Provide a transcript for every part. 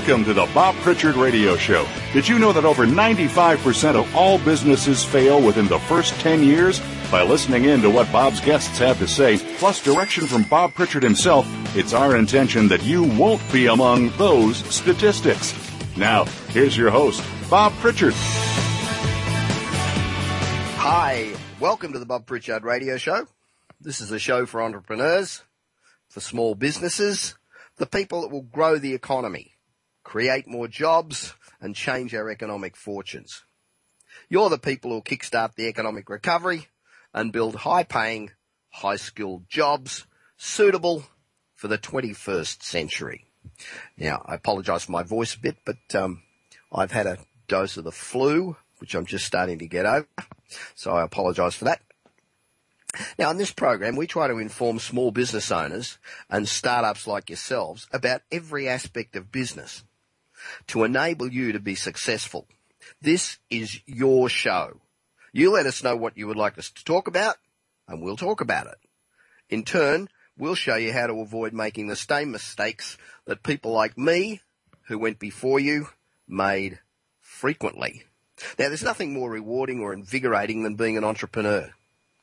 Welcome to the Bob Pritchard Radio Show. Did you know that over 95% of all businesses fail within the first 10 years? By listening in to what Bob's guests have to say, plus direction from Bob Pritchard himself, it's our intention that you won't be among those statistics. Now, here's your host, Bob Pritchard. Hi, welcome to the Bob Pritchard Radio Show. This is a show for entrepreneurs, for small businesses, the people that will grow the economy, create more jobs, and change our economic fortunes. You're the people who'll kickstart the economic recovery and build high paying, high skilled jobs suitable for the 21st century. Now, I apologize for my voice a bit, but um, I've had a dose of the flu, which I'm just starting to get over. So I apologize for that. Now, in this program, we try to inform small business owners and startups like yourselves about every aspect of business to enable you to be successful. This is your show. You let us know what you would like us to talk about and we'll talk about it. In turn, we'll show you how to avoid making the same mistakes that people like me who went before you made frequently. Now, there's nothing more rewarding or invigorating than being an entrepreneur.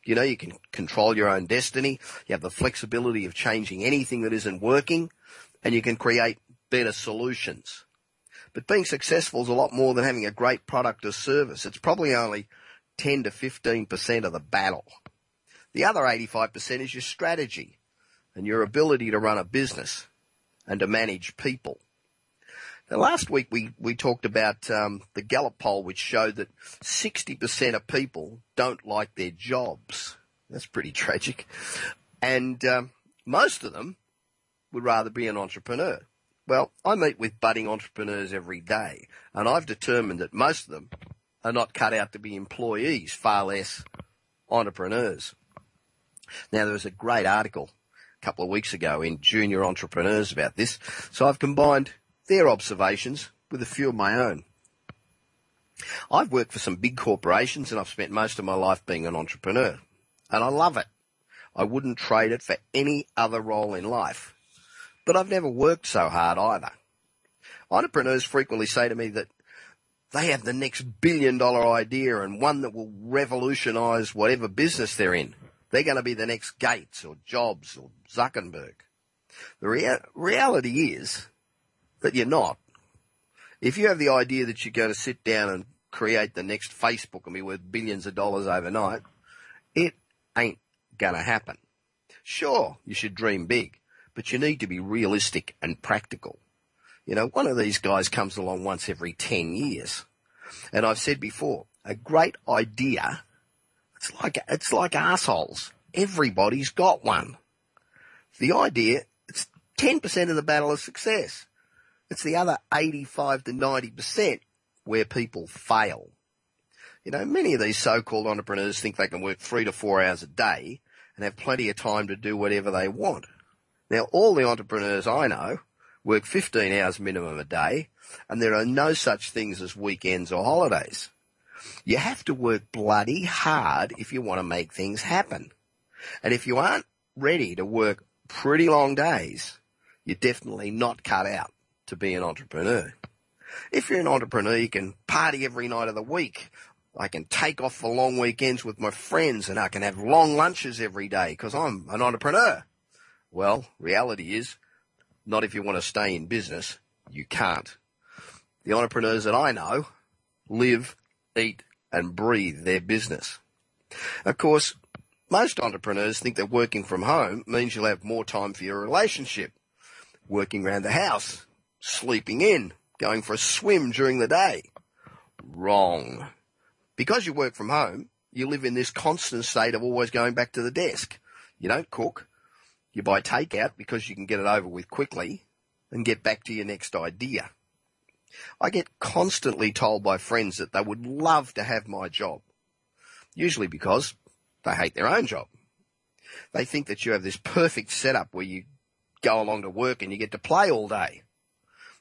You know, you can control your own destiny. You have the flexibility of changing anything that isn't working and you can create better solutions. But being successful is a lot more than having a great product or service. It's probably only 10 to 15% of the battle. The other 85% is your strategy and your ability to run a business and to manage people. Now, last week we, we talked about um, the Gallup poll, which showed that 60% of people don't like their jobs. That's pretty tragic. And um, most of them would rather be an entrepreneur. Well, I meet with budding entrepreneurs every day, and I've determined that most of them are not cut out to be employees, far less entrepreneurs. Now, there was a great article a couple of weeks ago in Junior Entrepreneurs about this, so I've combined their observations with a few of my own. I've worked for some big corporations and I've spent most of my life being an entrepreneur, and I love it. I wouldn't trade it for any other role in life. But I've never worked so hard either. Entrepreneurs frequently say to me that they have the next billion dollar idea and one that will revolutionize whatever business they're in. They're going to be the next Gates or Jobs or Zuckerberg. The rea- reality is that you're not. If you have the idea that you're going to sit down and create the next Facebook and be worth billions of dollars overnight, it ain't going to happen. Sure, you should dream big, but you need to be realistic and practical. You know, one of these guys comes along once every 10 years. And I've said before, a great idea, it's like, it's like assholes. Everybody's got one. The idea, it's 10% of the battle of success. It's the other 85 to 90% where people fail. You know, many of these so-called entrepreneurs think they can work three to four hours a day and have plenty of time to do whatever they want. Now, all the entrepreneurs I know work 15 hours minimum a day, and there are no such things as weekends or holidays. You have to work bloody hard if you want to make things happen. And if you aren't ready to work pretty long days, you're definitely not cut out to be an entrepreneur. If you're an entrepreneur, you can party every night of the week. I can take off for long weekends with my friends and I can have long lunches every day because I'm an entrepreneur. Well, reality is not if you want to stay in business. You can't. The entrepreneurs that I know live, eat, and breathe their business. Of course, most entrepreneurs think that working from home means you'll have more time for your relationship, working around the house, sleeping in, going for a swim during the day. Wrong. Because you work from home, you live in this constant state of always going back to the desk. You don't cook. You buy takeout because you can get it over with quickly and get back to your next idea. I get constantly told by friends that they would love to have my job. Usually because they hate their own job. They think that you have this perfect setup where you go along to work and you get to play all day.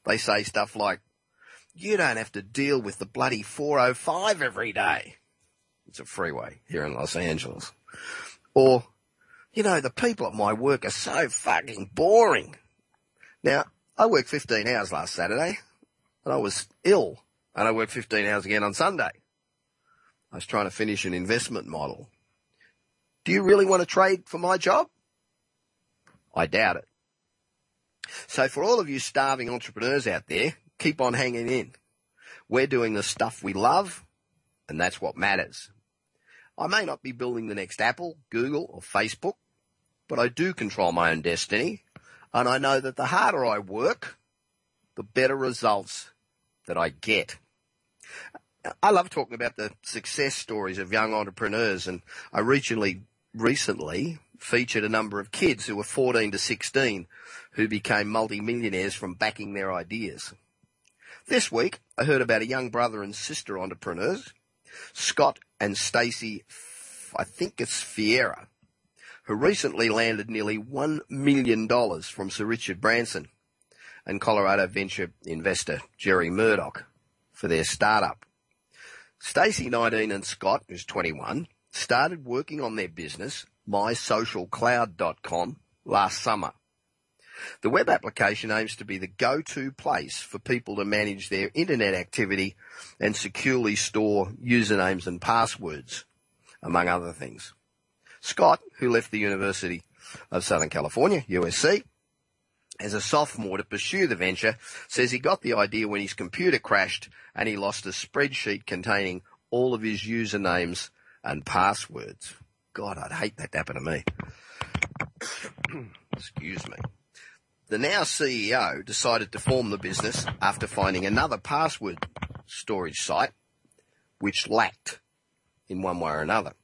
They say stuff like, you don't have to deal with the bloody 405 every day. It's a freeway here in Los Angeles. Or, you know, the people at my work are so fucking boring. Now, I worked 15 hours last Saturday. and I was ill and I worked 15 hours again on Sunday. I was trying to finish an investment model. Do you really want to trade for my job? I doubt it. So for all of you starving entrepreneurs out there, keep on hanging in. We're doing the stuff we love and that's what matters. I may not be building the next Apple, Google or Facebook, but I do control my own destiny and I know that the harder I work, the better results that I get. I love talking about the success stories of young entrepreneurs and I recently, recently featured a number of kids who were 14 to 16 who became multimillionaires from backing their ideas. This week, I heard about a young brother and sister entrepreneurs, Scott and Stacey, I think it's Fiera, who recently landed nearly $1 million from Sir Richard Branson and Colorado venture investor Jerry Murdock for their startup. Stacey, 19, and Scott, who's 21, started working on their business, mysocialcloud.com, last summer. The web application aims to be the go-to place for people to manage their internet activity and securely store usernames and passwords, among other things. Scott, who left the University of Southern California, USC, as a sophomore to pursue the venture, says he got the idea when his computer crashed and he lost a spreadsheet containing all of his usernames and passwords. God, I'd hate that to happen to me. Excuse me. The now CEO decided to form the business after finding another password storage site which lacked in one way or another.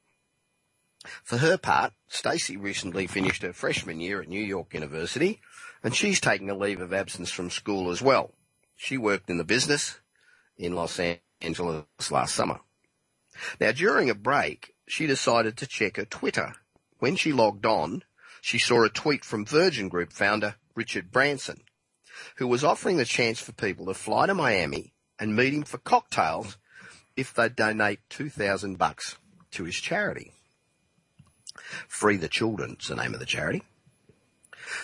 For her part, Stacey recently finished her freshman year at New York University and she's taking a leave of absence from school as well. She worked in the business in Los Angeles last summer. Now during a break, she decided to check her Twitter. When she logged on, she saw a tweet from Virgin Group founder Richard Branson, who was offering the chance for people to fly to Miami and meet him for cocktails if they donate 2000 bucks to his charity. Free the Children Children's the name of the charity.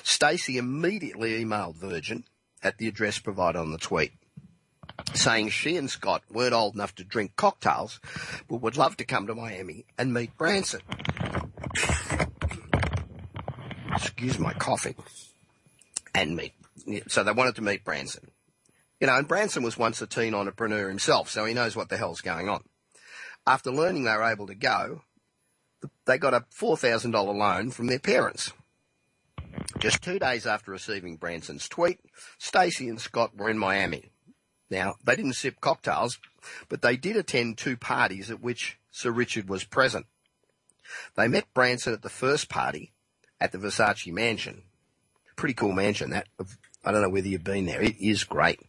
Stacey immediately emailed Virgin at the address provided on the tweet saying she and Scott weren't old enough to drink cocktails, but would love to come to Miami and meet Branson. Excuse my coughing and meet. So they wanted to meet Branson. You know, and Branson was once a teen entrepreneur himself, so he knows what the hell's going on. After learning they were able to go, they got a $4,000 loan from their parents. Just two days after receiving Branson's tweet, Stacey and Scott were in Miami. Now, they didn't sip cocktails, but they did attend two parties at which Sir Richard was present. They met Branson at the first party at the Versace mansion pretty cool mansion. That I don't know whether you've been there. It is great.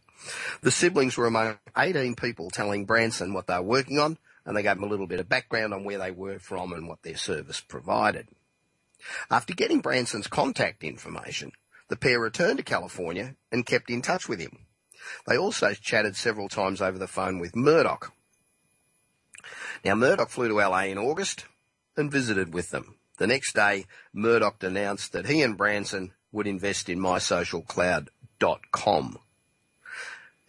The siblings were among 18 people telling Branson what they were working on, and they gave them a little bit of background on where they were from and what their service provided. After getting Branson's contact information, the pair returned to California and kept in touch with him. They also chatted several times over the phone with Murdock. Now Murdock flew to LA in August and visited with them. The next day, Murdock announced that he and Branson would invest in mysocialcloud.com.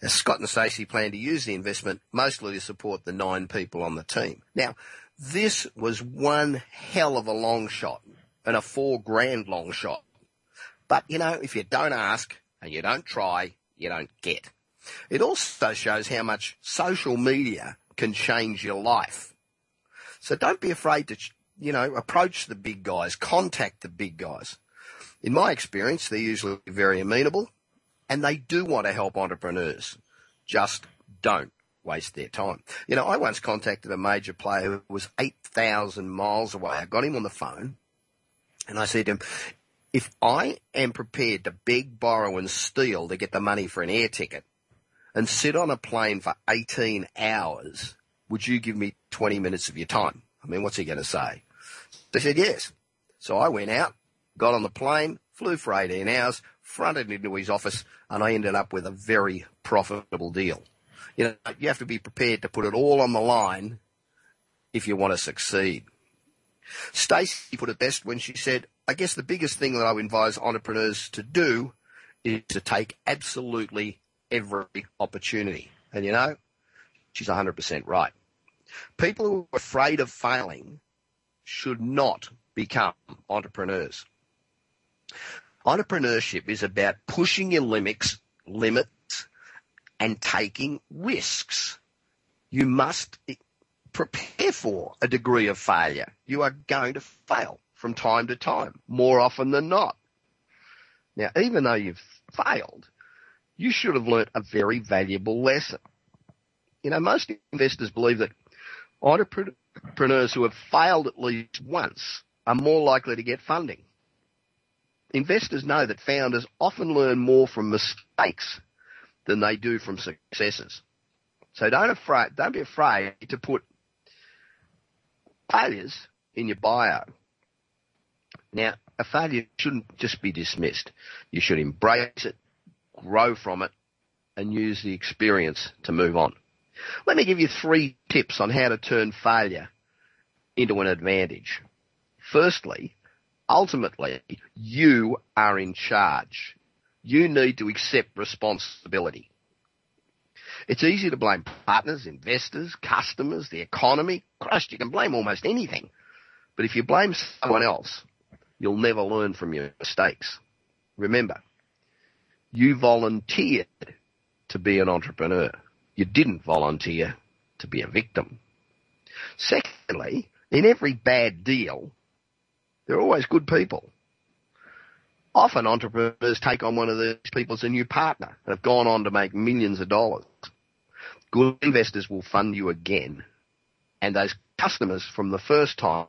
Now, Scott and Stacey plan to use the investment mostly to support the nine people on the team. Now, this was one hell of a long shot and a four grand long shot. But, you know, if you don't ask and you don't try, you don't get. It also shows how much social media can change your life. So don't be afraid to, you know, approach the big guys, contact the big guys. In my experience, they're usually very amenable and they do want to help entrepreneurs. Just don't waste their time. You know, I once contacted a major player who was 8,000 miles away. I got him on the phone and I said to him, if I am prepared to beg, borrow and steal to get the money for an air ticket and sit on a plane for 18 hours, would you give me 20 minutes of your time? I mean, what's he going to say? They said yes. So I went out, got on the plane, flew for 18 hours, fronted into his office, and I ended up with a very profitable deal. You know, you have to be prepared to put it all on the line if you want to succeed. Stacey put it best when she said, I guess the biggest thing that I would advise entrepreneurs to do is to take absolutely every opportunity. And you know, she's 100% right. People who are afraid of failing should not become entrepreneurs. Entrepreneurship is about pushing your limits, limits and taking risks. You must prepare for a degree of failure. You are going to fail from time to time, more often than not. Now, even though you've failed, you should have learnt a very valuable lesson. You know, most investors believe that entrepreneurs who have failed at least once are more likely to get funding. Investors know that founders often learn more from mistakes than they do from successes. So don't afraid, don't be afraid to put failures in your bio. Now, a failure shouldn't just be dismissed. You should embrace it, grow from it, and use the experience to move on. Let me give you three tips on how to turn failure into an advantage. Firstly, ultimately, you are in charge. You need to accept responsibility. It's easy to blame partners, investors, customers, the economy. Christ, you can blame almost anything. But if you blame someone else, you'll never learn from your mistakes. Remember, you volunteered to be an entrepreneur. You didn't volunteer to be a victim. Secondly, in every bad deal, there are always good people. Often entrepreneurs take on one of these people as a new partner and have gone on to make millions of dollars. Good investors will fund you again and those customers from the first time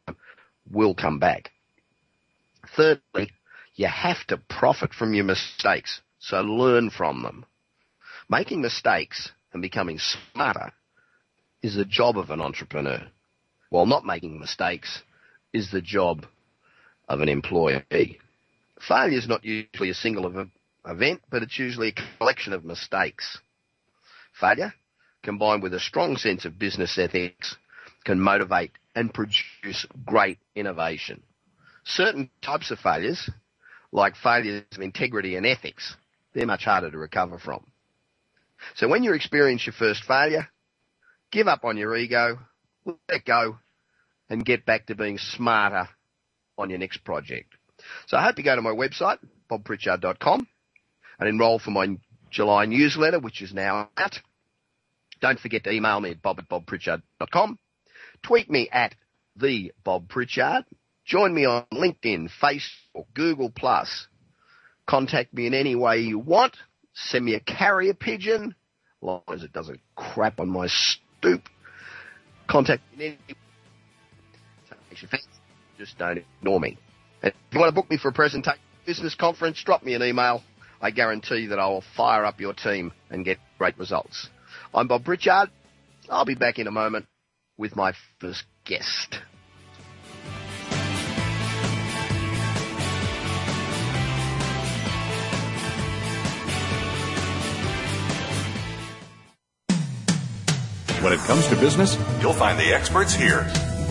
will come back. Thirdly, you have to profit from your mistakes, so learn from them. Making mistakes and becoming smarter is the job of an entrepreneur, while not making mistakes is the job of an employee. Failure is not usually a single event, but it's usually a collection of mistakes. Failure, combined with a strong sense of business ethics, can motivate and produce great innovation. Certain types of failures, like failures of integrity and ethics, they're much harder to recover from. So when you experience your first failure, give up on your ego, let go, and get back to being smarter on your next project. So I hope you go to my website, bobpritchard.com, and enroll for my July newsletter, which is now out. Don't forget to email me at bob at bobpritchard.com. Tweet me at the Bob Pritchard. Join me on LinkedIn, Facebook, or Google Plus. Contact me in any way you want. Send me a carrier pigeon, long as it doesn't crap on my stoop. Contact me in any just don't ignore me. And if you want to book me for a presentation, business conference, drop me an email. I guarantee that I will fire up your team and get great results. I'm Bob Pritchard. I'll be back in a moment with my first guest. When it comes to business, you'll find the experts here.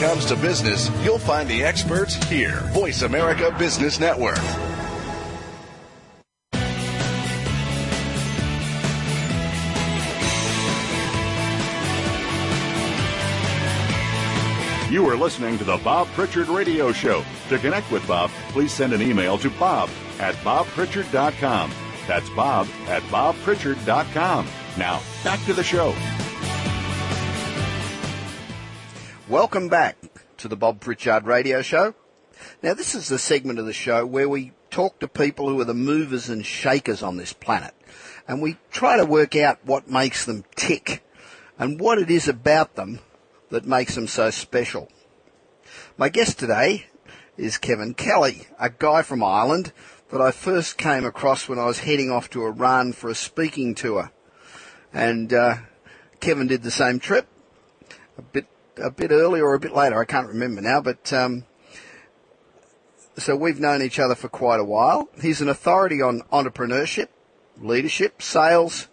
Comes to business, you'll find the experts here. Voice America Business Network. You are listening to the Bob Pritchard Radio Show. To connect with Bob, please send an email to bob at bobpritchard.com. That's bob at bobpritchard.com. Now, back to the show. Welcome back to the Bob Pritchard Radio Show. Now, this is the segment of the show where we talk to people who are the movers and shakers on this planet. And we try to work out what makes them tick and what it is about them that makes them so special. My guest today is Kevin Kelly, a guy from Ireland that I first came across when I was heading off to Iran for a speaking tour. And uh, Kevin did the same trip, a bit a bit earlier or a bit later, I can't remember now, but um, so we've known each other for quite a while. He's an authority on entrepreneurship, leadership, sales,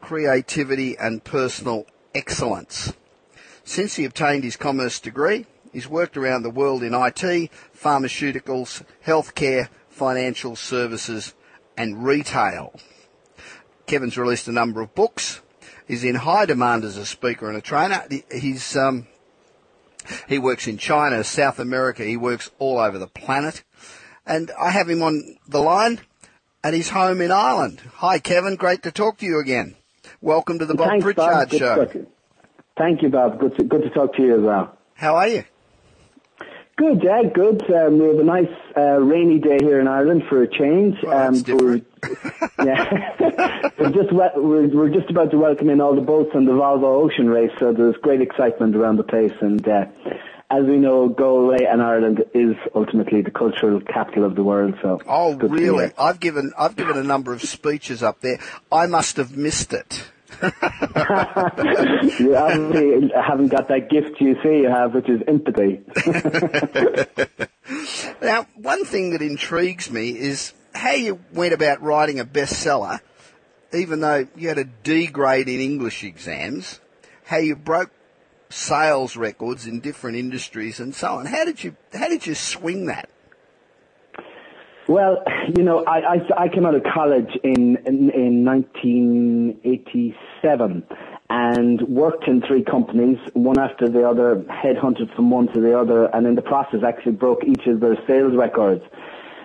creativity, and personal excellence. Since he obtained his commerce degree, he's worked around the world in IT, pharmaceuticals, healthcare, financial services, and retail. Kevin's released a number of books. He's in high demand as a speaker and a trainer. He's um, he works in China, South America. He works all over the planet. And I have him on the line at his home in Ireland. Hi, Kevin. Great to talk to you again. Welcome to the Bob Thanks, Pritchard Bob. Show. Thank you, Bob. Good to, good to talk to you as well. How are you? Good, yeah, good. Um, we have a nice uh, rainy day here in Ireland for a change. Well, um, we're, yeah, we're just we're, we're just about to welcome in all the boats on the Volvo Ocean Race, so there's great excitement around the place. And uh, as we know, Galway and Ireland is ultimately the cultural capital of the world. So Oh, good to be really? I've given I've given a number of speeches up there. I must have missed it. you obviously haven't got that gift you say you have, which is empathy. Now, one thing that intrigues me is how you went about writing a bestseller, even though you had a D grade in English exams, how you broke sales records in different industries and so on. How did you how did you swing that? Well, you know, I, I, I came out of college in, in, in 1987 and worked in three companies, one after the other, headhunted from one to the other, and in the process actually broke each of their sales records.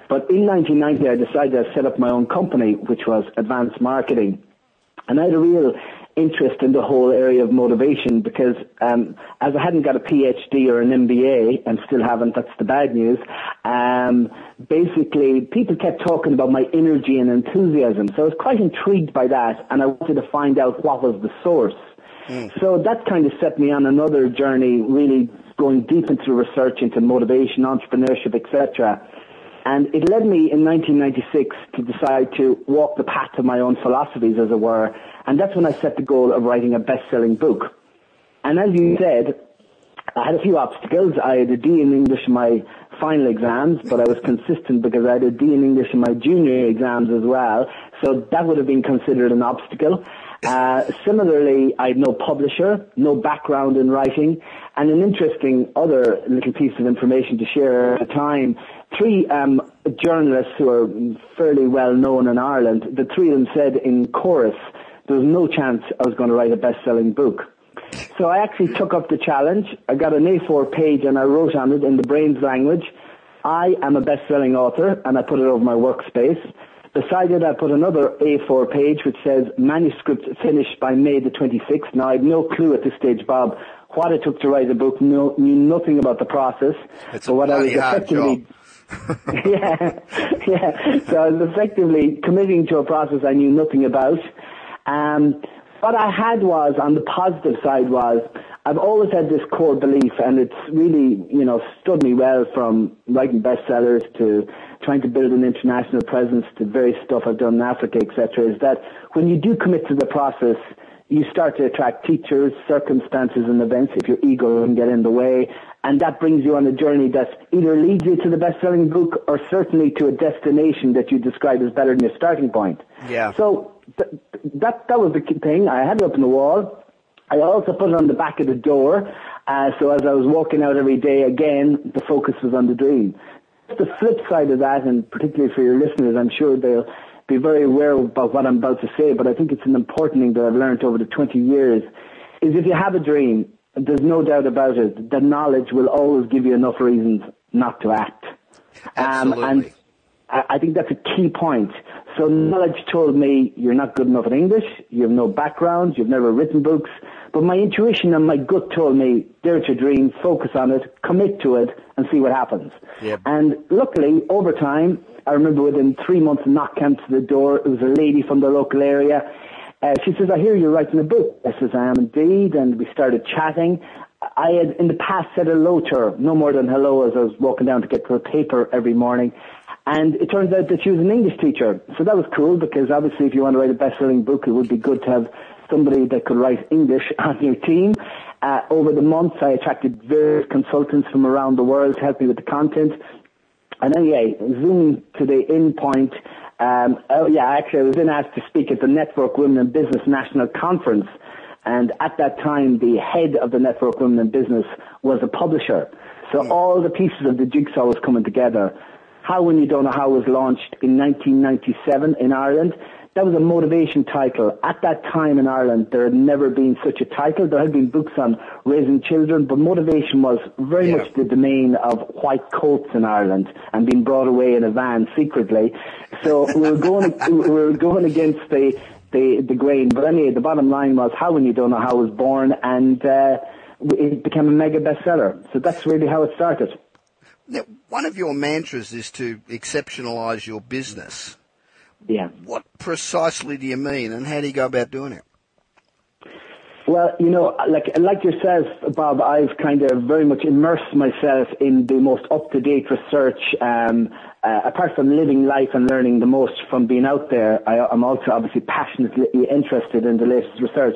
But in 1990, I decided to set up my own company, which was Advanced Marketing. And I had a real interest in the whole area of motivation because um, as I hadn't got a PhD or an MBA and still haven't, that's the bad news. Um, basically, people kept talking about my energy and enthusiasm, so I was quite intrigued by that, and I wanted to find out what was the source. So that kind of set me on another journey, really going deep into research into motivation, entrepreneurship, etc. And it led me in 1996 to decide to walk the path of my own philosophies, as it were. And that's when I set the goal of writing a best-selling book. And as you said, I had a few obstacles. I had a D in English in my final exams, but I was consistent because I had a D in English in my junior exams as well. So that would have been considered an obstacle. Uh, similarly, I had no publisher, no background in writing, and an interesting other little piece of information to share at the time. Three um, journalists who are fairly well known in Ireland, the three of them said in chorus, there was no chance I was going to write a best-selling book. So I actually took up the challenge. I got an A4 page and I wrote on it in the brain's language, I am a best-selling author, and I put it over my workspace. Beside it, I put another A4 page which says manuscript finished by May the 26th. Now, I had no clue at this stage, Bob, what it took to write a book. No, knew nothing about the process. It's but what I was effectively yeah, yeah. So I was effectively committing to a process I knew nothing about. Um, what I had was, on the positive side was, I've always had this core belief, and it's really, you know, stood me well from writing bestsellers to trying to build an international presence to various stuff I've done in Africa, etc. Is that when you do commit to the process, you start to attract teachers, circumstances, and events if your ego can get in the way, and that brings you on a journey that either leads you to the best-selling book or certainly to a destination that you describe as better than your starting point. Yeah. So th- that that was the key thing. I had it up on the wall. I also put it on the back of the door. Uh, so as I was walking out every day, again, the focus was on the dream. The flip side of that, and particularly for your listeners, I'm sure they'll be very aware about what I'm about to say, but I think it's an important thing that I've learned over the 20 years, is if you have a dream, there's no doubt about it, that knowledge will always give you enough reasons not to act. Absolutely. Um, and I I think that's a key point. So knowledge told me you're not good enough at English, you have no background, you've never written books, but my intuition and my gut told me, dare to dream, focus on it, commit to it, and see what happens. Yep. And luckily, over time, I remember within three months, a knock came to the door. It was a lady from the local area. Uh, she says, I hear you're writing a book. I says, I am indeed. And we started chatting. I had in the past said hello to her, no more than hello as I was walking down to get the paper every morning. And it turns out that she was an English teacher. So that was cool because obviously if you want to write a best-selling book, it would be good to have somebody that could write English on your team. Uh, over the months, I attracted various consultants from around the world to help me with the content. And then, yeah, zooming to the end point, um, oh yeah, actually I was then asked to speak at the Network Women in Business National Conference. And at that time, the head of the Network Women in Business was a publisher. So all the pieces of the jigsaw was coming together. How When You Don't Know How was launched in 1997 in Ireland. That was a motivation title. At that time in Ireland, there had never been such a title. There had been books on raising children, but motivation was very Yeah. much the domain of white coats in Ireland and being brought away in a van secretly. So we were going, we were going against the, the, the grain. But anyway, the bottom line was How When You Don't Know How was born and, uh, it became a mega bestseller. So that's really how it started. Now, one of your mantras is to exceptionalize your business. Yeah. What precisely do you mean, and how do you go about doing it? Well, you know, like like yourself, Bob, I've kind of very much immersed myself in the most up-to-date research. Um, uh, apart from living life and learning the most from being out there, I, I'm also obviously passionately interested in the latest research.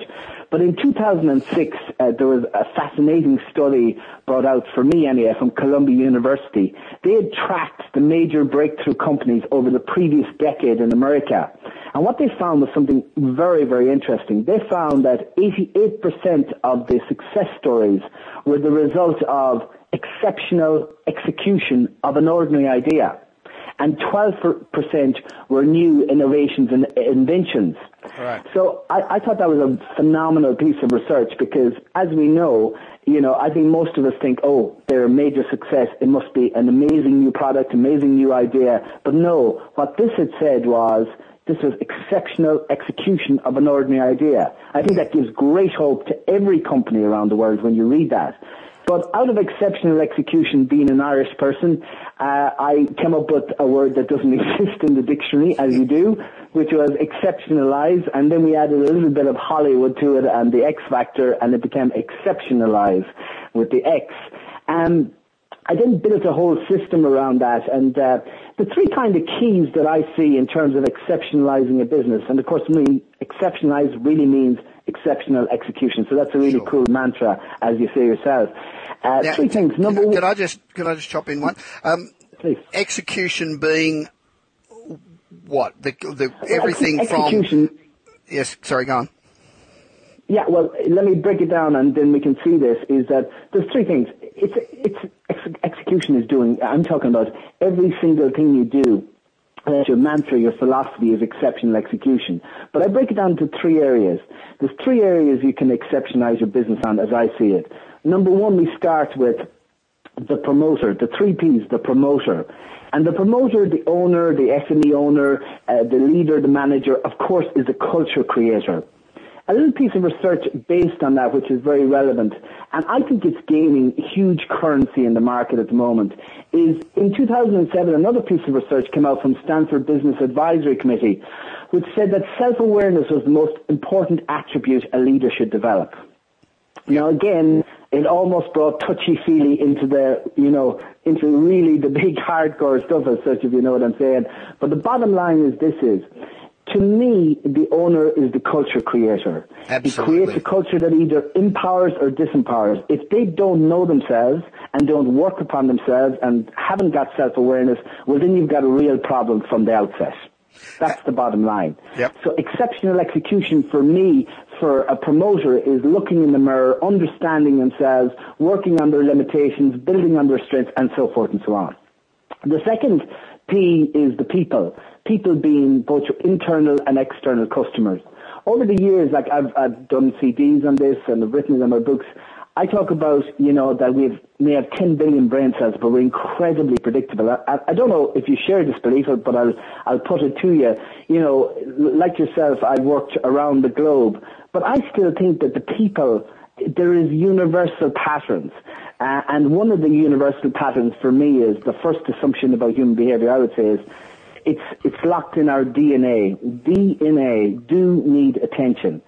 But in 2006, uh, there was a fascinating study brought out for me anyway from Columbia University. They had tracked the major breakthrough companies over the previous decade in America. And what they found was something very, very interesting. They found that 88% of the success stories were the result of exceptional execution of an ordinary idea. And 12% were new innovations and inventions. Right. So I, I thought that was a phenomenal piece of research because as we know, you know, I think most of us think, oh, they're a major success. It must be an amazing new product, amazing new idea. But no, what this had said was this was exceptional execution of an ordinary idea. I think that gives great hope to every company around the world when you read that. But out of exceptional execution, being an Irish person, uh, I came up with a word that doesn't exist in the dictionary, as you do, which was exceptionalize, and then we added a little bit of Hollywood to it and the X factor, and it became exceptionalize with the X. Um, I then built a whole system around that, and uh, the three kind of keys that I see in terms of exceptionalizing a business, and of course, I mean, exceptionalize really means exceptional execution. So that's a really Sure. cool mantra, as you say yourself. Uh, Now, three things. Number can, one, can I just can I just chop in one? Um, please. execution being what the the everything Ex- from execution. yes. Sorry, go on. Yeah, well, let me break it down, and then we can see this. Is that there's three things. It's it's ex- execution is doing. I'm talking about every single thing you do. That your mantra, your philosophy is exceptional execution. But I break it down to three areas. There's three areas you can exceptionalize your business on, as I see it. Number one, we start with the promoter, the three P's, the promoter. And the promoter, the owner, the SME owner, uh, the leader, the manager, of course, is a culture creator. A little piece of research based on that, which is very relevant, and I think it's gaining huge currency in the market at the moment, is in 2007, another piece of research came out from Stanford Business Advisory Committee, which said that self-awareness was the most important attribute a leader should develop. Now again, it almost brought touchy-feely into the, you know, into really the big hardcore stuff as such, if you know what I'm saying. But the bottom line is this is, to me, the owner is the culture creator. Absolutely. He creates a culture that either empowers or disempowers. If they don't know themselves and don't work upon themselves and haven't got self-awareness, well then you've got a real problem from the outset. That's the bottom line. Yep. So exceptional execution for me, for a promoter, is looking in the mirror, understanding themselves, working on their limitations, building on their strengths, and so forth and so on. The second P is the people. People being both your internal and external customers. Over the years, like I've, I've done CDs on this and I've written it in my books, I talk about, you know, that we have 10 billion brain cells, but we're incredibly predictable. I, I don't know if you share this belief, but I'll, I'll put it to you. You know, like yourself, I've worked around the globe, but I still think that the people, there is universal patterns. Uh, and one of the universal patterns for me is the first assumption about human behavior, I would say, is it's, it's locked in our DNA. DNA do need attention.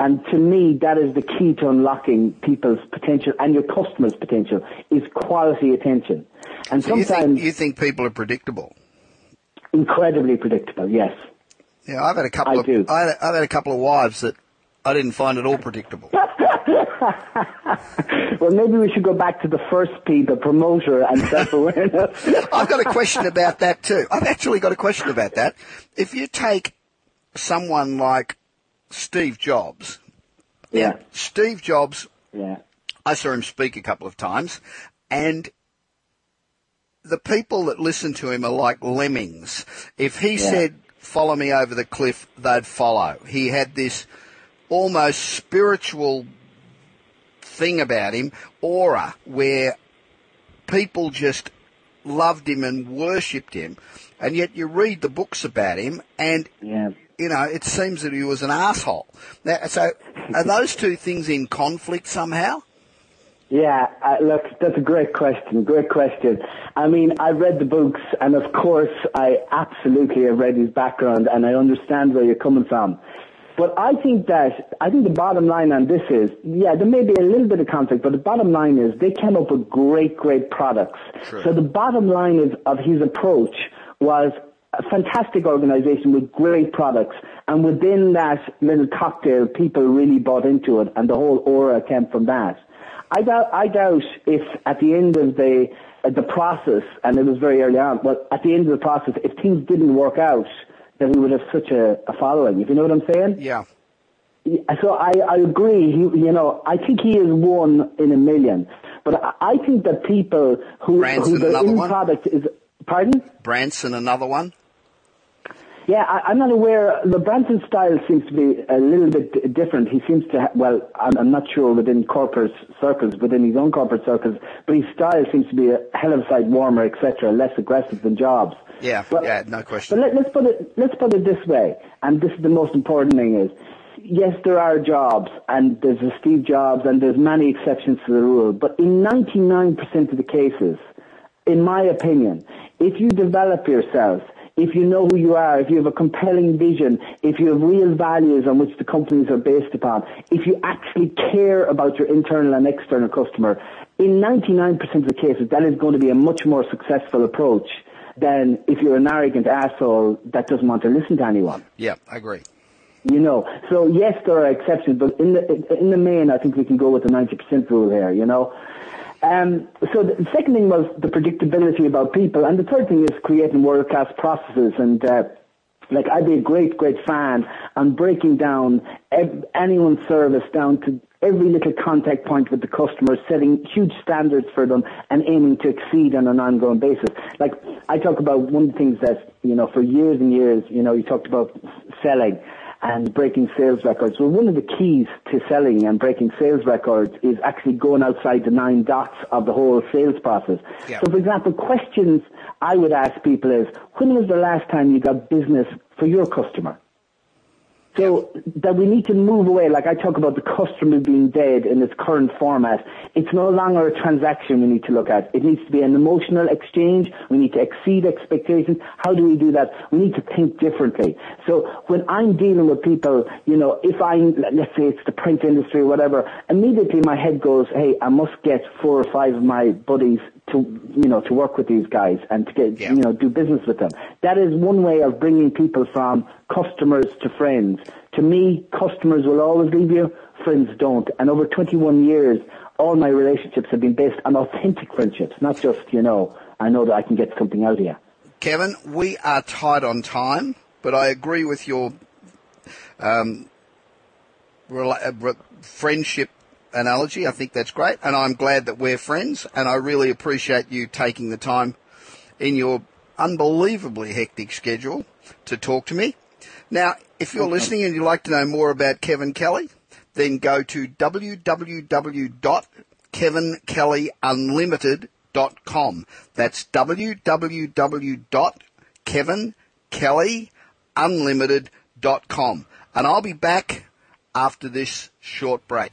And to me, that is the key to unlocking people's potential and your customers' potential is quality attention. And So you sometimes think, you think people are predictable? incredibly predictable, yes. Yeah, I've had a couple I of do. I had, I've had a couple of wives that I didn't find at all predictable. Well, maybe we should go back to the first P, the promoter and self-awareness. I've got a question about that too. I've actually got a question about that. If you take someone like Steve Jobs, yeah, Steve Jobs, yeah, I saw him speak a couple of times, and the people that listen to him are like lemmings. If he Yeah. said, follow me over the cliff, they'd follow. He had this almost spiritual thing about him, aura, where people just loved him and worshipped him. And yet you read the books about him and yeah. you know, it seems that he was an asshole. Now, so are those two things in conflict somehow? Yeah, uh, look, that's a great question. Great question. I mean, I've read the books, and of course, I absolutely have read his background, and I understand where you're coming from. But I think that I think the bottom line on this is, yeah, there may be a little bit of conflict, but the bottom line is they came up with great, great products. So the bottom line is of his approach was a fantastic organization with great products, and within that little cocktail, people really bought into it, and the whole aura came from that. I doubt, I doubt if at the end of the uh, the process, and it was very early on, but at the end of the process, if things didn't work out, then we would have such a, a following. If you know what I'm saying? Yeah. So I, I agree. He, you know, I think he is one in a million. But I, I think that people who Branson, who the another end one? product is. Pardon? Branson, another one? Yeah, I, I'm not aware. The Branson style seems to be a little bit different. He seems to, ha- well, I'm, I'm not sure within corporate circles, within his own corporate circles, but his style seems to be a hell of a sight warmer, etc., less aggressive than Jobs. Yeah, But- yeah, no question. But let, let's put it let's put it this way, and this is the most important thing: is yes, there are jobs, and there's a Steve Jobs, and there's many exceptions to the rule. But in 99% of the cases, in my opinion, if you develop yourself, if you know who you are, if you have a compelling vision, if you have real values on which the companies are based upon, if you actually care about your internal and external customer, in 99% of the cases, that is going to be a much more successful approach than if you're an arrogant asshole that doesn't want to listen to anyone. Yeah, I agree. You know, so yes, there are exceptions, but in the in the main, I think we can go with the ninety percent rule here. You know, um, so the second thing was the predictability about people, and the third thing is creating world class processes. And uh, like, I'd be a great, great fan on breaking down ev- anyone's service down to every little contact point with the customer, setting huge standards for them, and aiming to exceed on an ongoing basis. Like, I talk about one of the things that you know for years and years. You know, you talked about selling and breaking sales records. Well, one of the keys to selling and breaking sales records is actually going outside the nine dots of the whole sales process. Yeah. So, for example, questions I would ask people is, when was the last time you got business for your customer? So that we need to move away, like I talk about the customer being dead in its current format. It's no longer a transaction we need to look at. It needs to be an emotional exchange. We need to exceed expectations. How do we do that? We need to think differently. So when I'm dealing with people, you know, if I, let's say it's the print industry or whatever, immediately my head goes, hey, I must get four or five of my buddies to, you know, to work with these guys and to get, Yeah. you know, do business with them. That is one way of bringing people from customers to friends. To me, customers will always leave you, friends don't. And over 21 years, all my relationships have been based on authentic friendships, not just, you know, I know that I can get something out of you. Kevin, we are tight on time, but I agree with your um, rela- uh, friendship analogy. I think that's great, and I'm glad that we're friends, and I really appreciate you taking the time in your unbelievably hectic schedule to talk to me. Now, if you're listening and you'd like to know more about Kevin Kelly, then go to kevinkellyunlimited.com. That's www.kevinkellyunlimited.com. And I'll be back after this short break.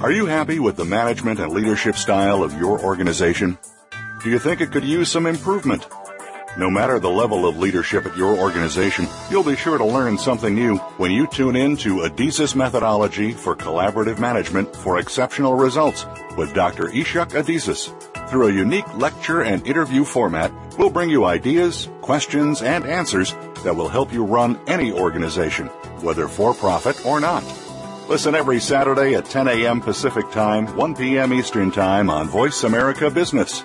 Are you happy with the management and leadership style of your organization? Do you think it could use some improvement? No matter the level of leadership at your organization, you'll be sure to learn something new when you tune in to Adizes Methodology for Collaborative Management for Exceptional Results with Dr. Ichak Adizes. Through a unique lecture and interview format, we'll bring you ideas, questions, and answers that will help you run any organization, whether for profit or not. Listen every Saturday at 10 a.m. Pacific Time, 1 p.m. Eastern Time on Voice America Business.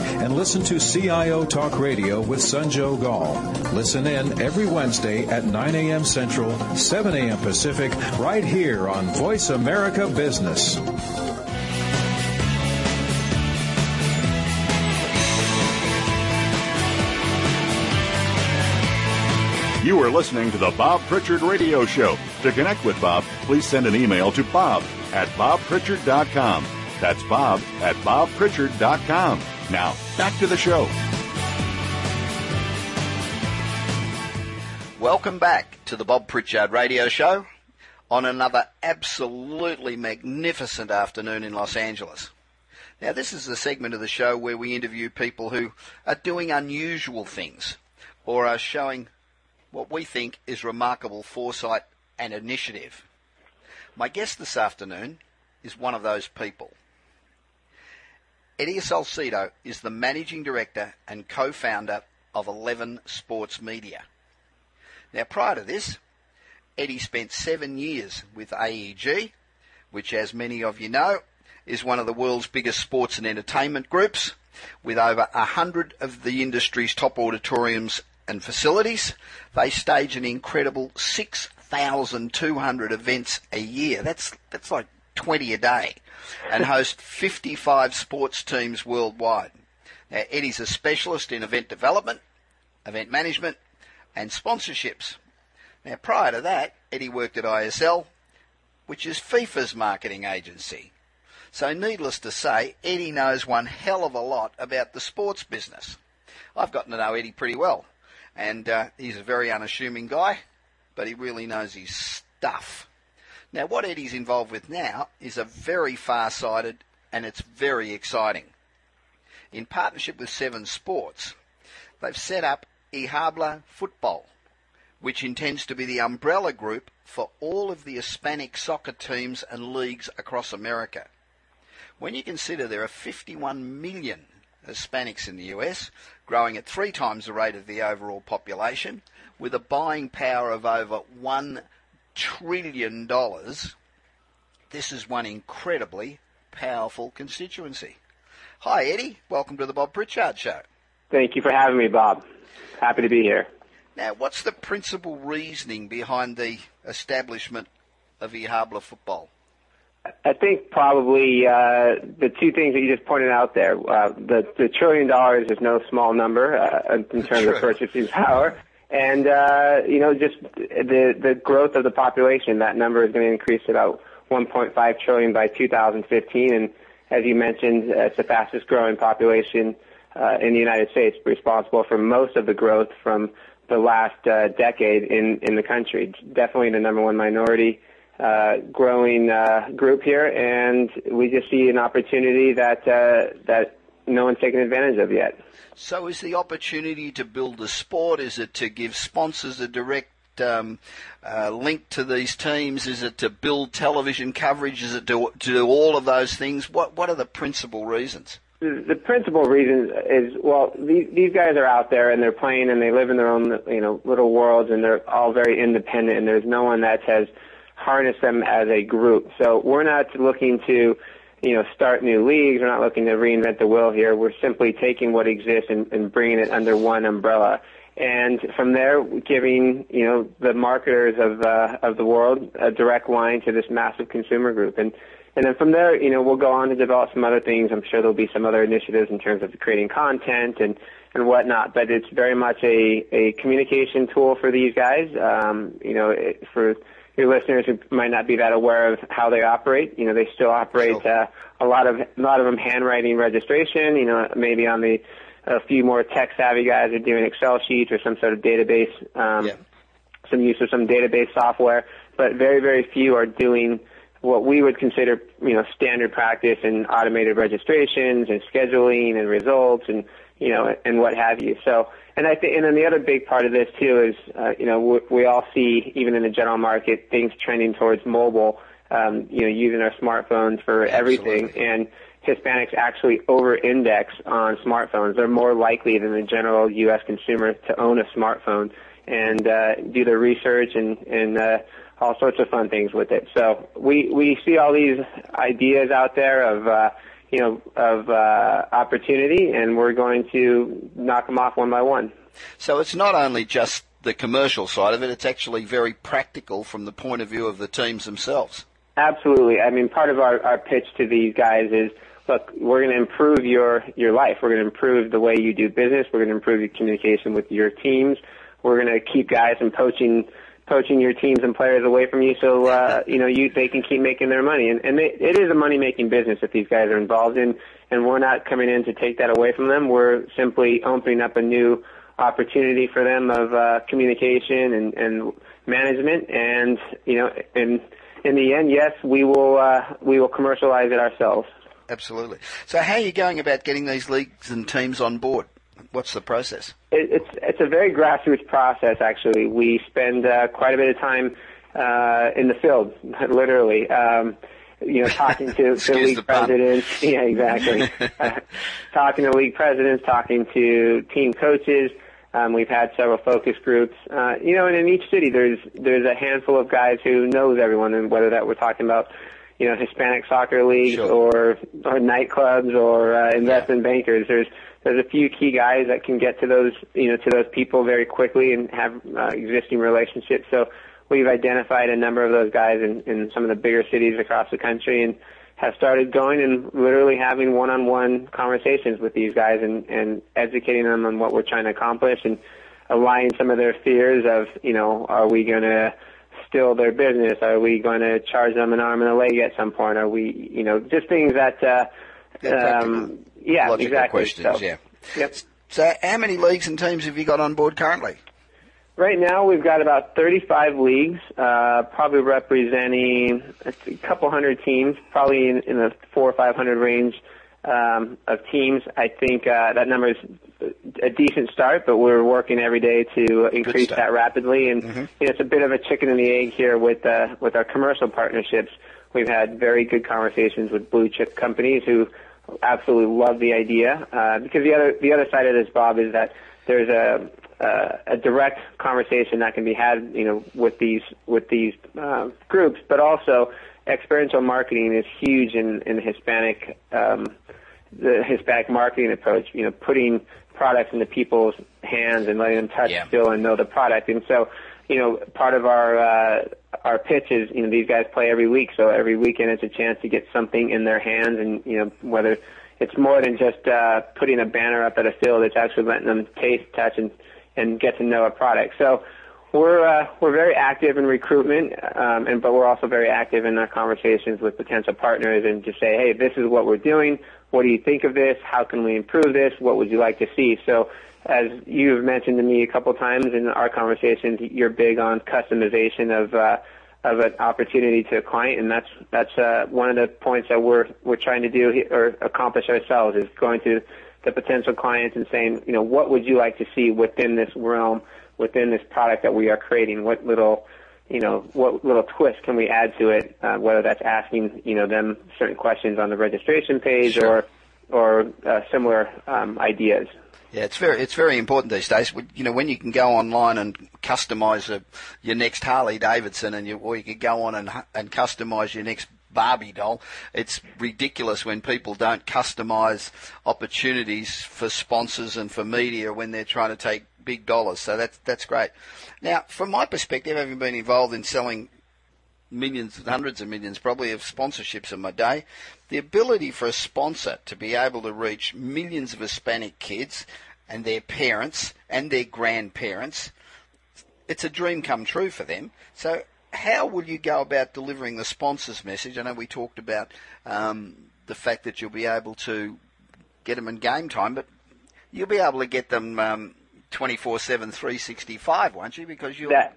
and listen to CIO Talk Radio with Sanjog Aul. Listen in every Wednesday at 9 a.m. Central, 7 a.m. Pacific, right here on Voice America Business. You are listening to the Bob Pritchard Radio Show. To connect with Bob, please send an email to bob at bobpritchard.com. That's bob at bobpritchard.com. Now, back to the show. Welcome back to the Bob Pritchard Radio Show on another absolutely magnificent afternoon in Los Angeles. Now, this is the segment of the show where we interview people who are doing unusual things or are showing what we think is remarkable foresight and initiative. My guest this afternoon is one of those people. Eddie Salcedo is the managing director and co-founder of 11 Sports Media. Now, prior to this, Eddie spent seven years with AEG, which, as many of you know, is one of the world's biggest sports and entertainment groups, with over a hundred of the industry's top auditoriums and facilities. They stage an incredible 6,200 events a year. That's, that's like 20 a day and host 55 sports teams worldwide. Now, Eddie's a specialist in event development, event management, and sponsorships. Now, prior to that, Eddie worked at ISL, which is FIFA's marketing agency. So, needless to say, Eddie knows one hell of a lot about the sports business. I've gotten to know Eddie pretty well, and uh, he's a very unassuming guy, but he really knows his stuff. Now, what Eddie's involved with now is a very far-sighted and it's very exciting. In partnership with Seven Sports, they've set up eHabla Football, which intends to be the umbrella group for all of the Hispanic soccer teams and leagues across America. When you consider there are 51 million Hispanics in the US, growing at three times the rate of the overall population, with a buying power of over one trillion dollars, this is one incredibly powerful constituency. Hi, Eddie. Welcome to the Bob Pritchard Show. Thank you for having me, Bob. Happy to be here. Now, what's the principal reasoning behind the establishment of eHabla football? I think probably uh, the two things that you just pointed out there. Uh, the the trillion dollars is no small number uh, in terms True. of purchasing power, and uh, you know just the the growth of the population. That number is going to increase about 1.5 trillion by 2015, and as you mentioned, it's the fastest growing population uh, in the United States, responsible for most of the growth from the last uh, decade in in the country. Definitely the number one minority uh, growing uh, group here, and we just see an opportunity that uh, that no one's taken advantage of yet. So, is the opportunity to build a sport? Is it to give sponsors a direct um, uh, link to these teams? Is it to build television coverage? Is it to, to do all of those things? What What are the principal reasons? The, the principal reason is well, these, these guys are out there and they're playing and they live in their own you know little worlds and they're all very independent and there's no one that has harnessed them as a group. So we're not looking to you know, start new leagues. We're not looking to reinvent the wheel here. We're simply taking what exists and, and bringing it under one umbrella. And from there, giving, you know, the marketers of, uh, of the world a direct line to this massive consumer group. And, and then from there, you know, we'll go on to develop some other things. I'm sure there'll be some other initiatives in terms of creating content and, and whatnot. But it's very much a, a communication tool for these guys. Um, you know, it, for, your listeners who might not be that aware of how they operate. You know, they still operate uh, a lot of a lot of them handwriting registration. You know, maybe on the a few more tech savvy guys are doing Excel sheets or some sort of database, um, Yeah. some use of some database software. But very very few are doing what we would consider you know standard practice and automated registrations and scheduling and results and you know and what have you. So and I think, and then the other big part of this too is, uh, you know, we, we all see even in the general market things trending towards mobile. Um, you know, using our smartphones for everything, Absolutely. and Hispanics actually over-index on smartphones. They're more likely than the general U.S. consumer to own a smartphone and uh, do their research and and uh, all sorts of fun things with it. So we we see all these ideas out there of. Uh, you know, of uh, opportunity, and we're going to knock them off one by one. So it's not only just the commercial side of it; it's actually very practical from the point of view of the teams themselves. Absolutely. I mean, part of our, our pitch to these guys is, look, we're going to improve your, your life. We're going to improve the way you do business. We're going to improve your communication with your teams. We're going to keep guys from poaching poaching your teams and players away from you so uh you know you they can keep making their money and and they, it is a money making business that these guys are involved in and we're not coming in to take that away from them we're simply opening up a new opportunity for them of uh communication and and management and you know in in the end yes we will uh we will commercialize it ourselves Absolutely. So how are you going about getting these leagues and teams on board? What's the process? it, it's it's a very grassroots process. Actually, we spend uh, quite a bit of time uh, in the field, literally. Um, you know, talking to, to league presidents. Yeah, exactly. uh, talking to league presidents, talking to team coaches. Um, we've had several focus groups. Uh, you know, and in each city, there's there's a handful of guys who knows everyone, and whether that we're talking about, you know, Hispanic soccer leagues Sure. or or nightclubs or uh, investment bankers. There's there's a few key guys that can get to those you know to those people very quickly and have uh, existing relationships. So we've identified a number of those guys in, in some of the bigger cities across the country and have started going and literally having one-on-one conversations with these guys and, and educating them on what we're trying to accomplish and allaying some of their fears of, you know, are we going to steal their business? Are we going to charge them an arm and a leg at some point? Are we, you know, just things that, uh, um, yeah, logical exactly. questions. So, Yeah. Yep. So how many leagues and teams have you got on board currently? Right now, we've got about 35 leagues, uh, probably representing a couple hundred teams, probably in, in the four or 500 range um, of teams. I think uh, that number is a decent start, but we're working every day to increase that rapidly. And you know, it's a bit of a chicken and the egg here with uh, with our commercial partnerships. We've had very good conversations with blue chip companies who absolutely love the idea. Uh, because the other the other side of this, Bob, is that there's a uh, a direct conversation that can be had, you know, with these with these uh, groups, but also experiential marketing is huge in in the Hispanic um, the Hispanic marketing approach. You know, putting products into people's hands and letting them touch, Yeah. feel, and know the product. And so, you know, part of our uh, our pitch is, you know, these guys play every week, so every weekend it's a chance to get something in their hands, and you know, whether it's more than just uh, putting a banner up at a field, it's actually letting them taste, touch, and and get to know a product. So we're uh, we're very active in recruitment, um, and but we're also very active in our conversations with potential partners and just say, hey, this is what we're doing. What do you think of this? How can we improve this? What would you like to see? So, as you've mentioned to me a couple times in our conversations, you're big on customization of uh, of an opportunity to a client, and that's that's uh, one of the points that we're we're trying to do or accomplish ourselves is going to the potential clients and saying, you know, what would you like to see within this realm? within this product that we are creating? What little, you know, what little twist can we add to it? Uh, whether that's asking, you know, them certain questions on the registration page Sure. or, or uh, similar um, ideas. Yeah, it's very it's very important these days. You know, when you can go online and customize a, your next Harley Davidson, and you or you could go on and and customize your next Barbie doll. It's ridiculous when people don't customize opportunities for sponsors and for media when they're trying to take big dollars. So that's that's great. Now, from my perspective, having been involved in selling millions, hundreds of millions probably of sponsorships in my day. The ability for a sponsor to be able to reach millions of Hispanic kids and their parents and their grandparents, it's a dream come true for them. So how will you go about delivering the sponsor's message? I know we talked about um, the fact that you'll be able to get them in game time, but you'll be able to get them um, 24-7, 365, won't you? Because you'll... That-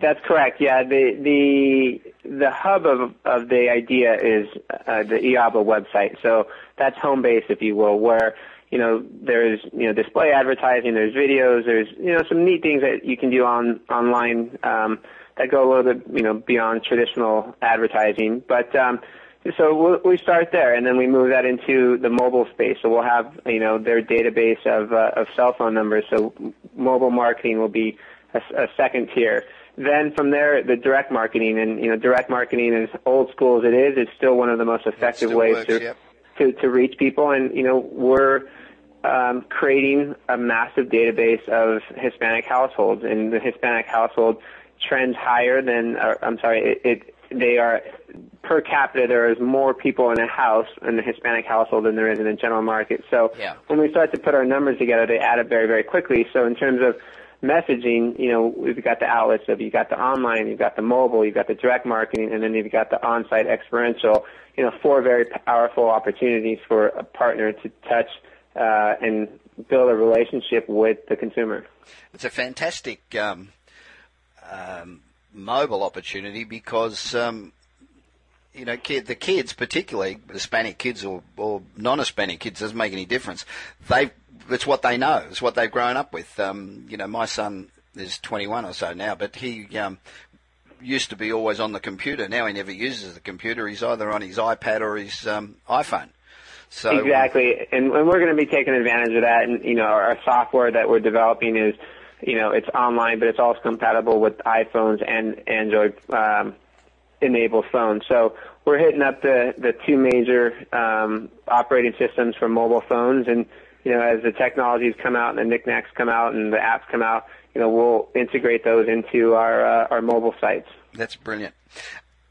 That's correct. Yeah, the the the hub of of the idea is uh, the eHabla website. So that's home base, if you will, where you know there's you know display advertising, there's videos, there's you know some neat things that you can do on online um, that go a little bit you know beyond traditional advertising. But um, so we'll, we start there, and then we move that into the mobile space. So we'll have you know their database of uh, of cell phone numbers. So mobile marketing will be a, a second tier. Then from there, the direct marketing, and you know, direct marketing, is old school as it is, is still one of the most effective ways works, to, yep. to to reach people. And you know, we're um, creating a massive database of Hispanic households, and the Hispanic household trends higher than. Or, I'm sorry, it, it they are per capita. There is more people in a house in the Hispanic household than there is in the general market. So Yeah. when we start to put our numbers together, they add up very very quickly. So in terms of messaging, you know, we've got the outlets of you've got the online, you've got the mobile, you've got the direct marketing, and then you've got the on-site experiential. You know, four very powerful opportunities for a partner to touch uh, and build a relationship with the consumer. It's a fantastic um, um, mobile opportunity because um, you know kid, the kids, particularly Hispanic kids or, or non-Hispanic kids, doesn't make any difference. They it's what they know. It's what they've grown up with. Um, you know, my son is 21 or so now, but he um, used to be always on the computer. Now he never uses the computer. He's either on his iPad or his um, iPhone. So Exactly, and, and we're going to be taking advantage of that. And you know, our, our software that we're developing is, you know, it's online, but it's also compatible with iPhones and Android um, enabled phones. So we're hitting up the the two major um, operating systems for mobile phones, and you know, as the technologies come out and the knickknacks come out and the apps come out, you know, we'll integrate those into our uh, our mobile sites. That's brilliant.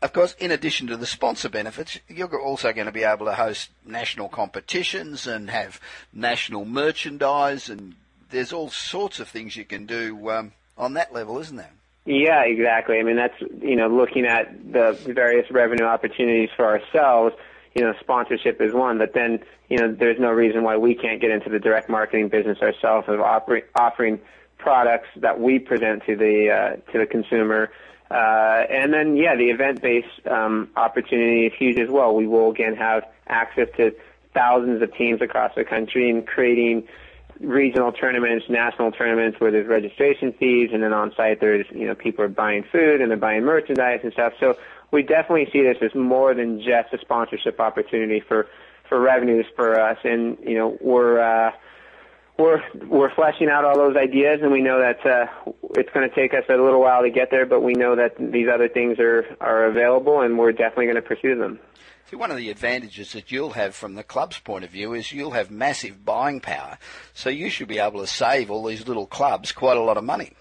Of course, in addition to the sponsor benefits, you're also going to be able to host national competitions and have national merchandise, and there's all sorts of things you can do um, on that level, isn't there? Yeah, exactly. I mean, that's, you know, looking at the various revenue opportunities for ourselves, you know, sponsorship is one, but then, you know, there's no reason why we can't get into the direct marketing business ourselves of offering, offering products that we present to the, uh, to the consumer. Uh, and then, yeah, the event-based, um, opportunity is huge as well. We will again have access to thousands of teams across the country and creating, regional tournaments, national tournaments where there's registration fees, and then on site there's you know people are buying food and they're buying merchandise and stuff. So we definitely see this as more than just a sponsorship opportunity for for revenues for us, and you know we're. Uh, we're we're fleshing out all those ideas, and we know that uh, it's going to take us a little while to get there. But we know that these other things are are available, and we're definitely going to pursue them. See, one of the advantages that you'll have from the club's point of view is you'll have massive buying power, so you should be able to save all these little clubs quite a lot of money.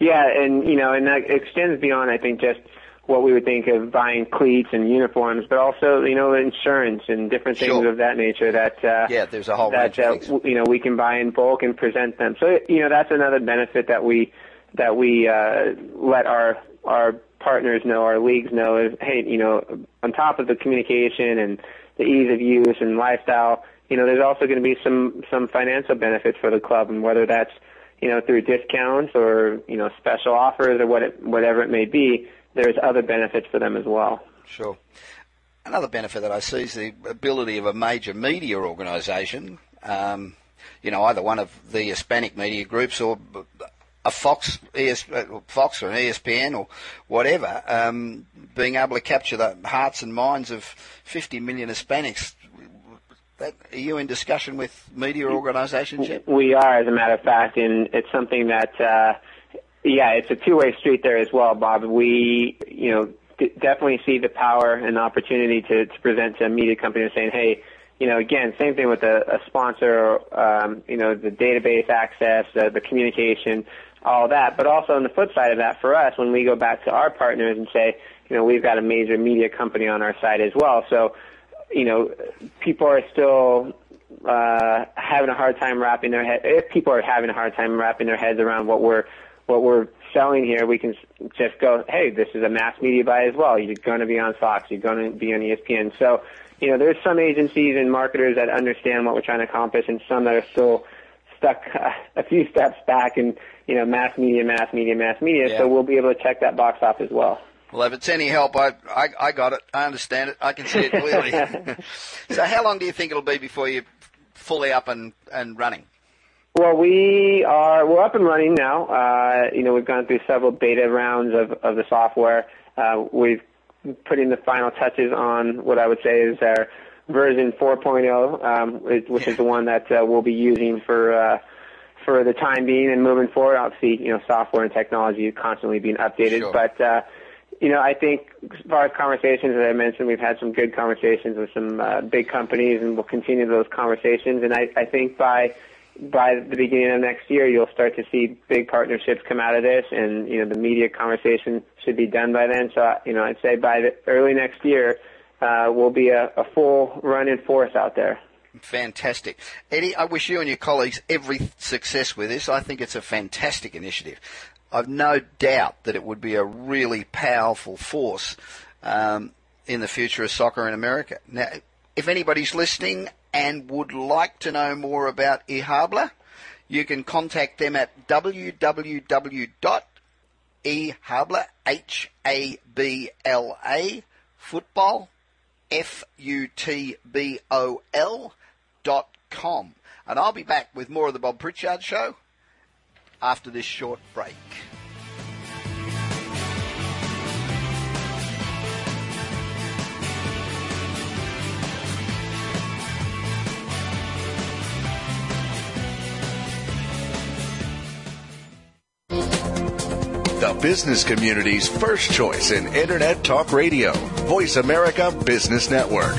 Yeah, and you know, and that extends beyond, I think, just what we would think of buying cleats and uniforms, but also you know insurance and different things Sure. of that nature. That uh, Yeah, there's a whole that range of uh, things. w- you know we can buy in bulk and present them. So you know that's another benefit that we that we uh, let our our partners know, our leagues know is hey, you know, on top of the communication and the ease of use and lifestyle, you know, there's also going to be some some financial benefits for the club, and whether that's you know through discounts or you know special offers or what it, whatever it may be, there's other benefits for them as well. Sure. Another benefit that I see is the ability of a major media organisation, um, you know, either one of the Hispanic media groups or a Fox, ES, Fox or an ESPN or whatever, um, being able to capture the hearts and minds of 50 million Hispanics. That, are you in discussion with media organisations yet? We are, as a matter of fact, and it's something that, uh, yeah, it's a two-way street there as well, Bob. We, you know, d- definitely see the power and opportunity to, to present to a media company saying, hey, you know, again, same thing with a, a sponsor, um, you know, the database access, uh, the communication, all that. But also on the flip side of that, for us, when we go back to our partners and say, you know, we've got a major media company on our side as well. So, you know, people are still uh, having a hard time wrapping their head. If people are having a hard time wrapping their heads around what we're what we're selling here, we can just go, hey, this is a mass media buy as well. You're going to be on Fox. You're going to be on ESPN. So, you know, there's some agencies and marketers that understand what we're trying to accomplish, and some that are still stuck uh, a few steps back in, you know mass media, mass media, mass media. Yeah. So we'll be able to check that box off as well. Well, if it's any help, I, I, I got it. I understand it. I can see it clearly. so how long do you think it'll be before you're fully up and, and running? Well, we are we're up and running now. Uh, you know, we've gone through several beta rounds of, of the software. Uh, we've put in the final touches on what I would say is our version 4.0, um, which which is the one that uh, we'll be using for uh, for the time being and moving forward. Obviously, you know, software and technology is constantly being updated, Sure. but uh, you know, I think as far as conversations, as I mentioned, we've had some good conversations with some uh, big companies, and we'll continue those conversations. And I, I think by by the beginning of next year, you'll start to see big partnerships come out of this, and you know, the media conversation should be done by then. So, you know, I'd say by the early next year, uh, we'll be a, a full running force out there. Fantastic. Eddie, I wish you and your colleagues every success with this. I think it's a fantastic initiative. I've no doubt that it would be a really powerful force um, in the future of soccer in America. Now, if anybody's listening and would like to know more about eHabla, you can contact them at www.ehabla, H-A-B-L-A, football, F-U-T-B-O-L dot com. And I'll be back with more of the Bob Pritchard Show after this short break. Business community's first choice in Internet Talk Radio. Voice America Business Network.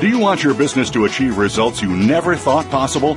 Do you want your business to achieve results you never thought possible?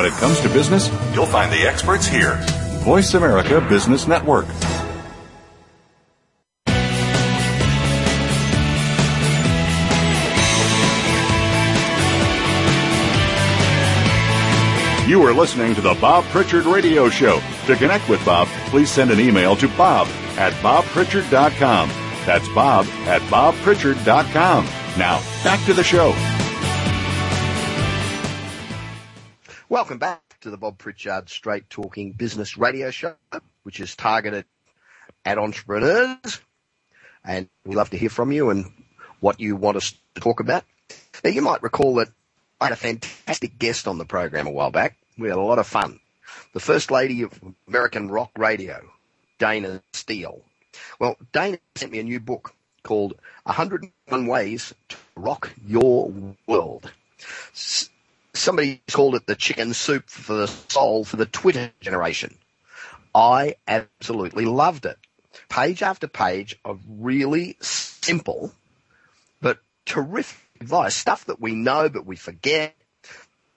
When it comes to business, you'll find the experts here. Voice America Business Network. You are listening to the Bob Pritchard Radio Show. To connect with Bob, please send an email to bob at bobpritchard.com. That's bob at bobpritchard.com. Now, back to the show. Welcome back to the Bob Pritchard Straight Talking Business Radio Show, which is targeted at entrepreneurs. And we love to hear from you and what you want us to talk about. Now, you might recall that I had a fantastic guest on the program a while back. We had a lot of fun. The first lady of American rock radio, Dana Steele. Well, Dana sent me a new book called 101 Ways to Rock Your World somebody called it the chicken soup for the soul for the Twitter generation. I absolutely loved it. Page after page of really simple but terrific advice, stuff that we know but we forget,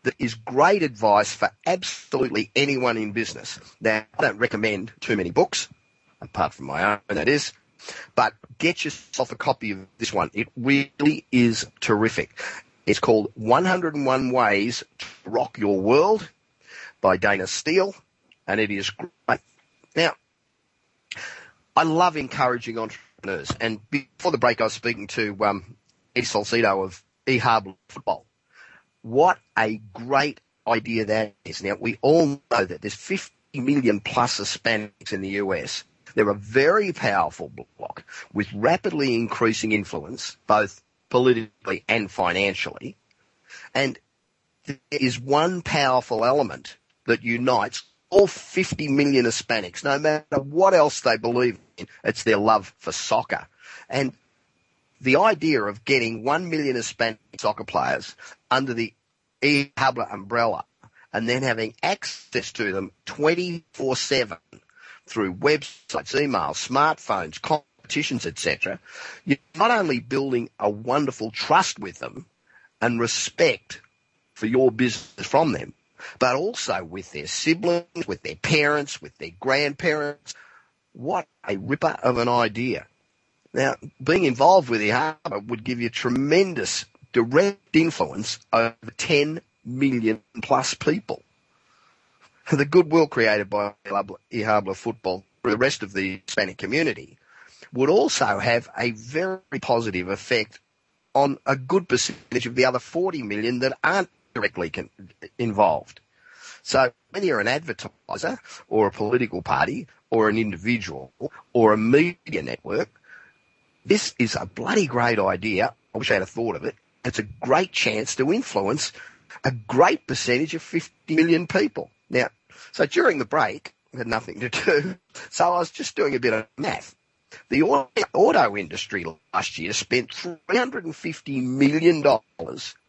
that is great advice for absolutely anyone in business. Now, I don't recommend too many books, apart from my own, that is, but get yourself a copy of this one. It really is terrific. It's called 101 Ways to Rock Your World by Dana Steele, and it is great. Now, I love encouraging entrepreneurs, and before the break, I was speaking to um, Eddie Salcedo of eHabla Football. What a great idea that is. Now, we all know that there's 50 million plus Hispanics in the US. They're a very powerful bloc with rapidly increasing influence, both politically and financially. And there is one powerful element that unites all 50 million Hispanics, no matter what else they believe in. It's their love for soccer. And the idea of getting 1 million Hispanic soccer players under the eHabla umbrella and then having access to them 24-7 through websites, emails, smartphones, competitions, etc., you're not only building a wonderful trust with them and respect for your business from them, but also with their siblings, with their parents, with their grandparents. What a ripper of an idea. Now, being involved with the harbour would give you tremendous direct influence over 10 million plus people. The goodwill created by eHabla football for the rest of the Hispanic community would also have a very positive effect on a good percentage of the other 40 million that aren't directly con- involved. So whether you're an advertiser or a political party or an individual or a media network, this is a bloody great idea. I wish I had thought of it. It's a great chance to influence a great percentage of 50 million people. Now, so during the break, I had nothing to do. So I was just doing a bit of math. The auto industry last year spent $350 million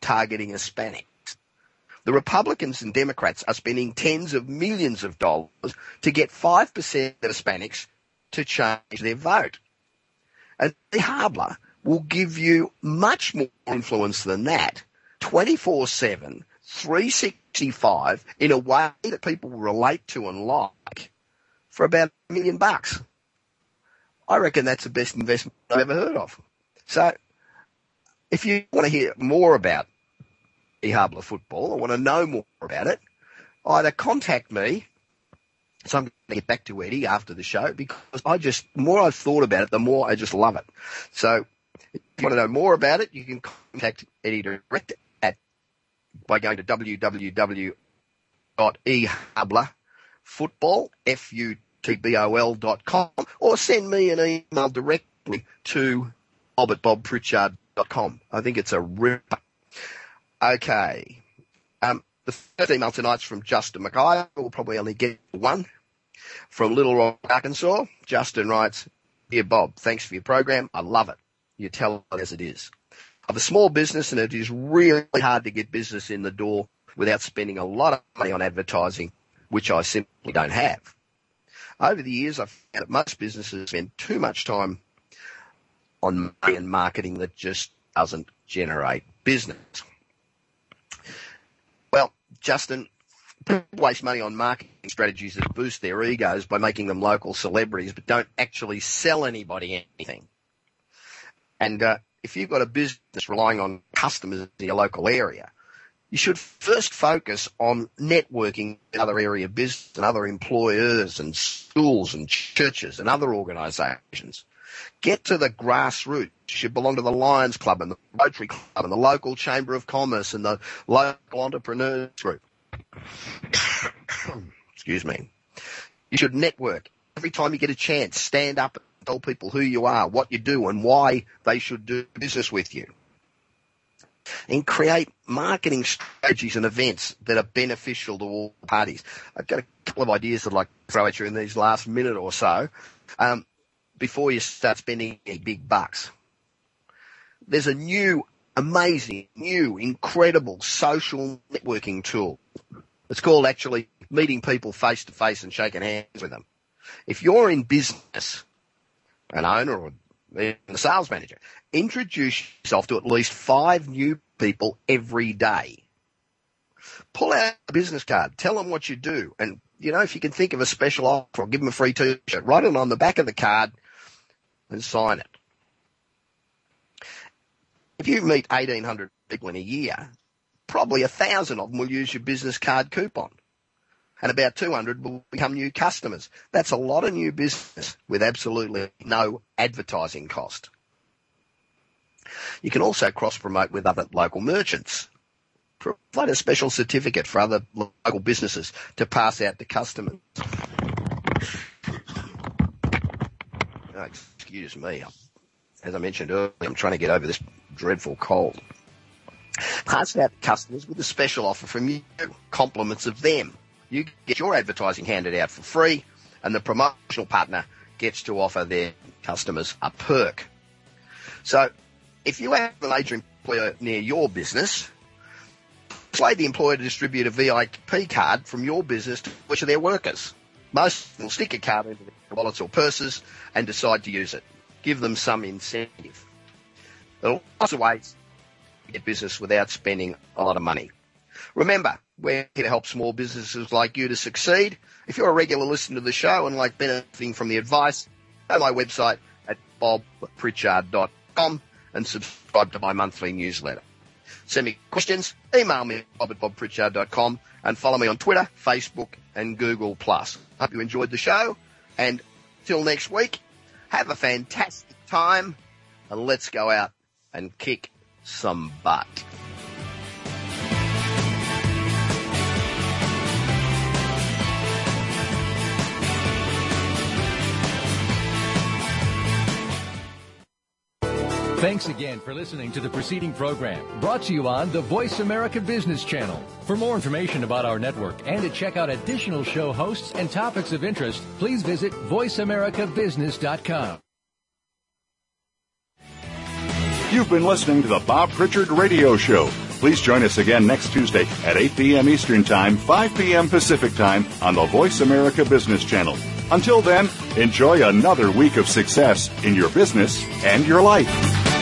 targeting Hispanics. The Republicans and Democrats are spending tens of millions of dollars to get 5% of Hispanics to change their vote. And eHabla will give you much more influence than that, 24-7, 365, in a way that people relate to and like, for about a million bucks. I reckon that's the best investment I've ever heard of. So if you want to hear more about eHabla football or want to know more about it, either contact me. So I'm going to get back to Eddie after the show because I just, the more I've thought about it, the more I just love it. So if you want to know more about it, you can contact Eddie direct at, by going to www.ehablafootball, F-U tbol.com or send me an email directly to bob at bobpritchard.com. I think it's a ripper. Okay. Um, the first email tonight's from Justin Mackay. We'll probably only get one. From Little Rock, Arkansas, Justin writes, Dear Bob, thanks for your program. I love it. You tell it as it is. I have a small business and it is really hard to get business in the door without spending a lot of money on advertising, which I simply don't have. Over the years, I've found that most businesses spend too much time on money and marketing that just doesn't generate business. Well, Justin, people waste money on marketing strategies that boost their egos by making them local celebrities, but don't actually sell anybody anything. And uh, if you've got a business relying on customers in your local area, you should first focus on networking in other area of business and other employers and schools and churches and other organisations. Get to the grassroots. You should belong to the Lions Club and the Rotary Club and the local Chamber of Commerce and the local entrepreneurs group. Excuse me. You should network. Every time you get a chance, stand up and tell people who you are, what you do and why they should do business with you and create marketing strategies and events that are beneficial to all parties. I've got a couple of ideas that I'd like to throw at you in these last minute or so um, before you start spending big bucks. There's a new, amazing, new, incredible social networking tool. It's called actually meeting people face to face and shaking hands with them. If you're in business, an owner or the sales manager. Introduce yourself to at least five new people every day. Pull out a business card. Tell them what you do. And, you know, if you can think of a special offer or give them a free t-shirt, write it on the back of the card and sign it. If you meet 1800 people in a year, probably a thousand of them will use your business card coupon and about 200 will become new customers. That's a lot of new business with absolutely no advertising cost. You can also cross promote with other local merchants. Provide a special certificate for other local businesses to pass out to customers. Oh, excuse me. As I mentioned earlier, I'm trying to get over this dreadful cold. Pass out to customers with a special offer from you, compliments of them. You get your advertising handed out for free, and the promotional partner gets to offer their customers a perk. So, if you have a major employer near your business, persuade the employer to distribute a VIP card from your business to which of their workers. Most will stick a card into their wallets or purses and decide to use it. Give them some incentive. There are lots of ways to get business without spending a lot of money. Remember, we're here to help small businesses like you to succeed. If you're a regular listener to the show and like benefiting from the advice, go to my website at bobpritchard.com and subscribe to my monthly newsletter. Send me questions, email me bob at bobpritchard.com and follow me on Twitter, Facebook and Google+. Hope you enjoyed the show and till next week, have a fantastic time and let's go out and kick some butt. Thanks again for listening to the preceding program brought to you on the Voice America Business Channel. For more information about our network and to check out additional show hosts and topics of interest, please visit voiceamericabusiness.com. You've been listening to the Bob Pritchard Radio Show. Please join us again next Tuesday at 8 p.m. Eastern Time, 5 p.m. Pacific Time on the Voice America Business Channel. Until then, enjoy another week of success in your business and your life.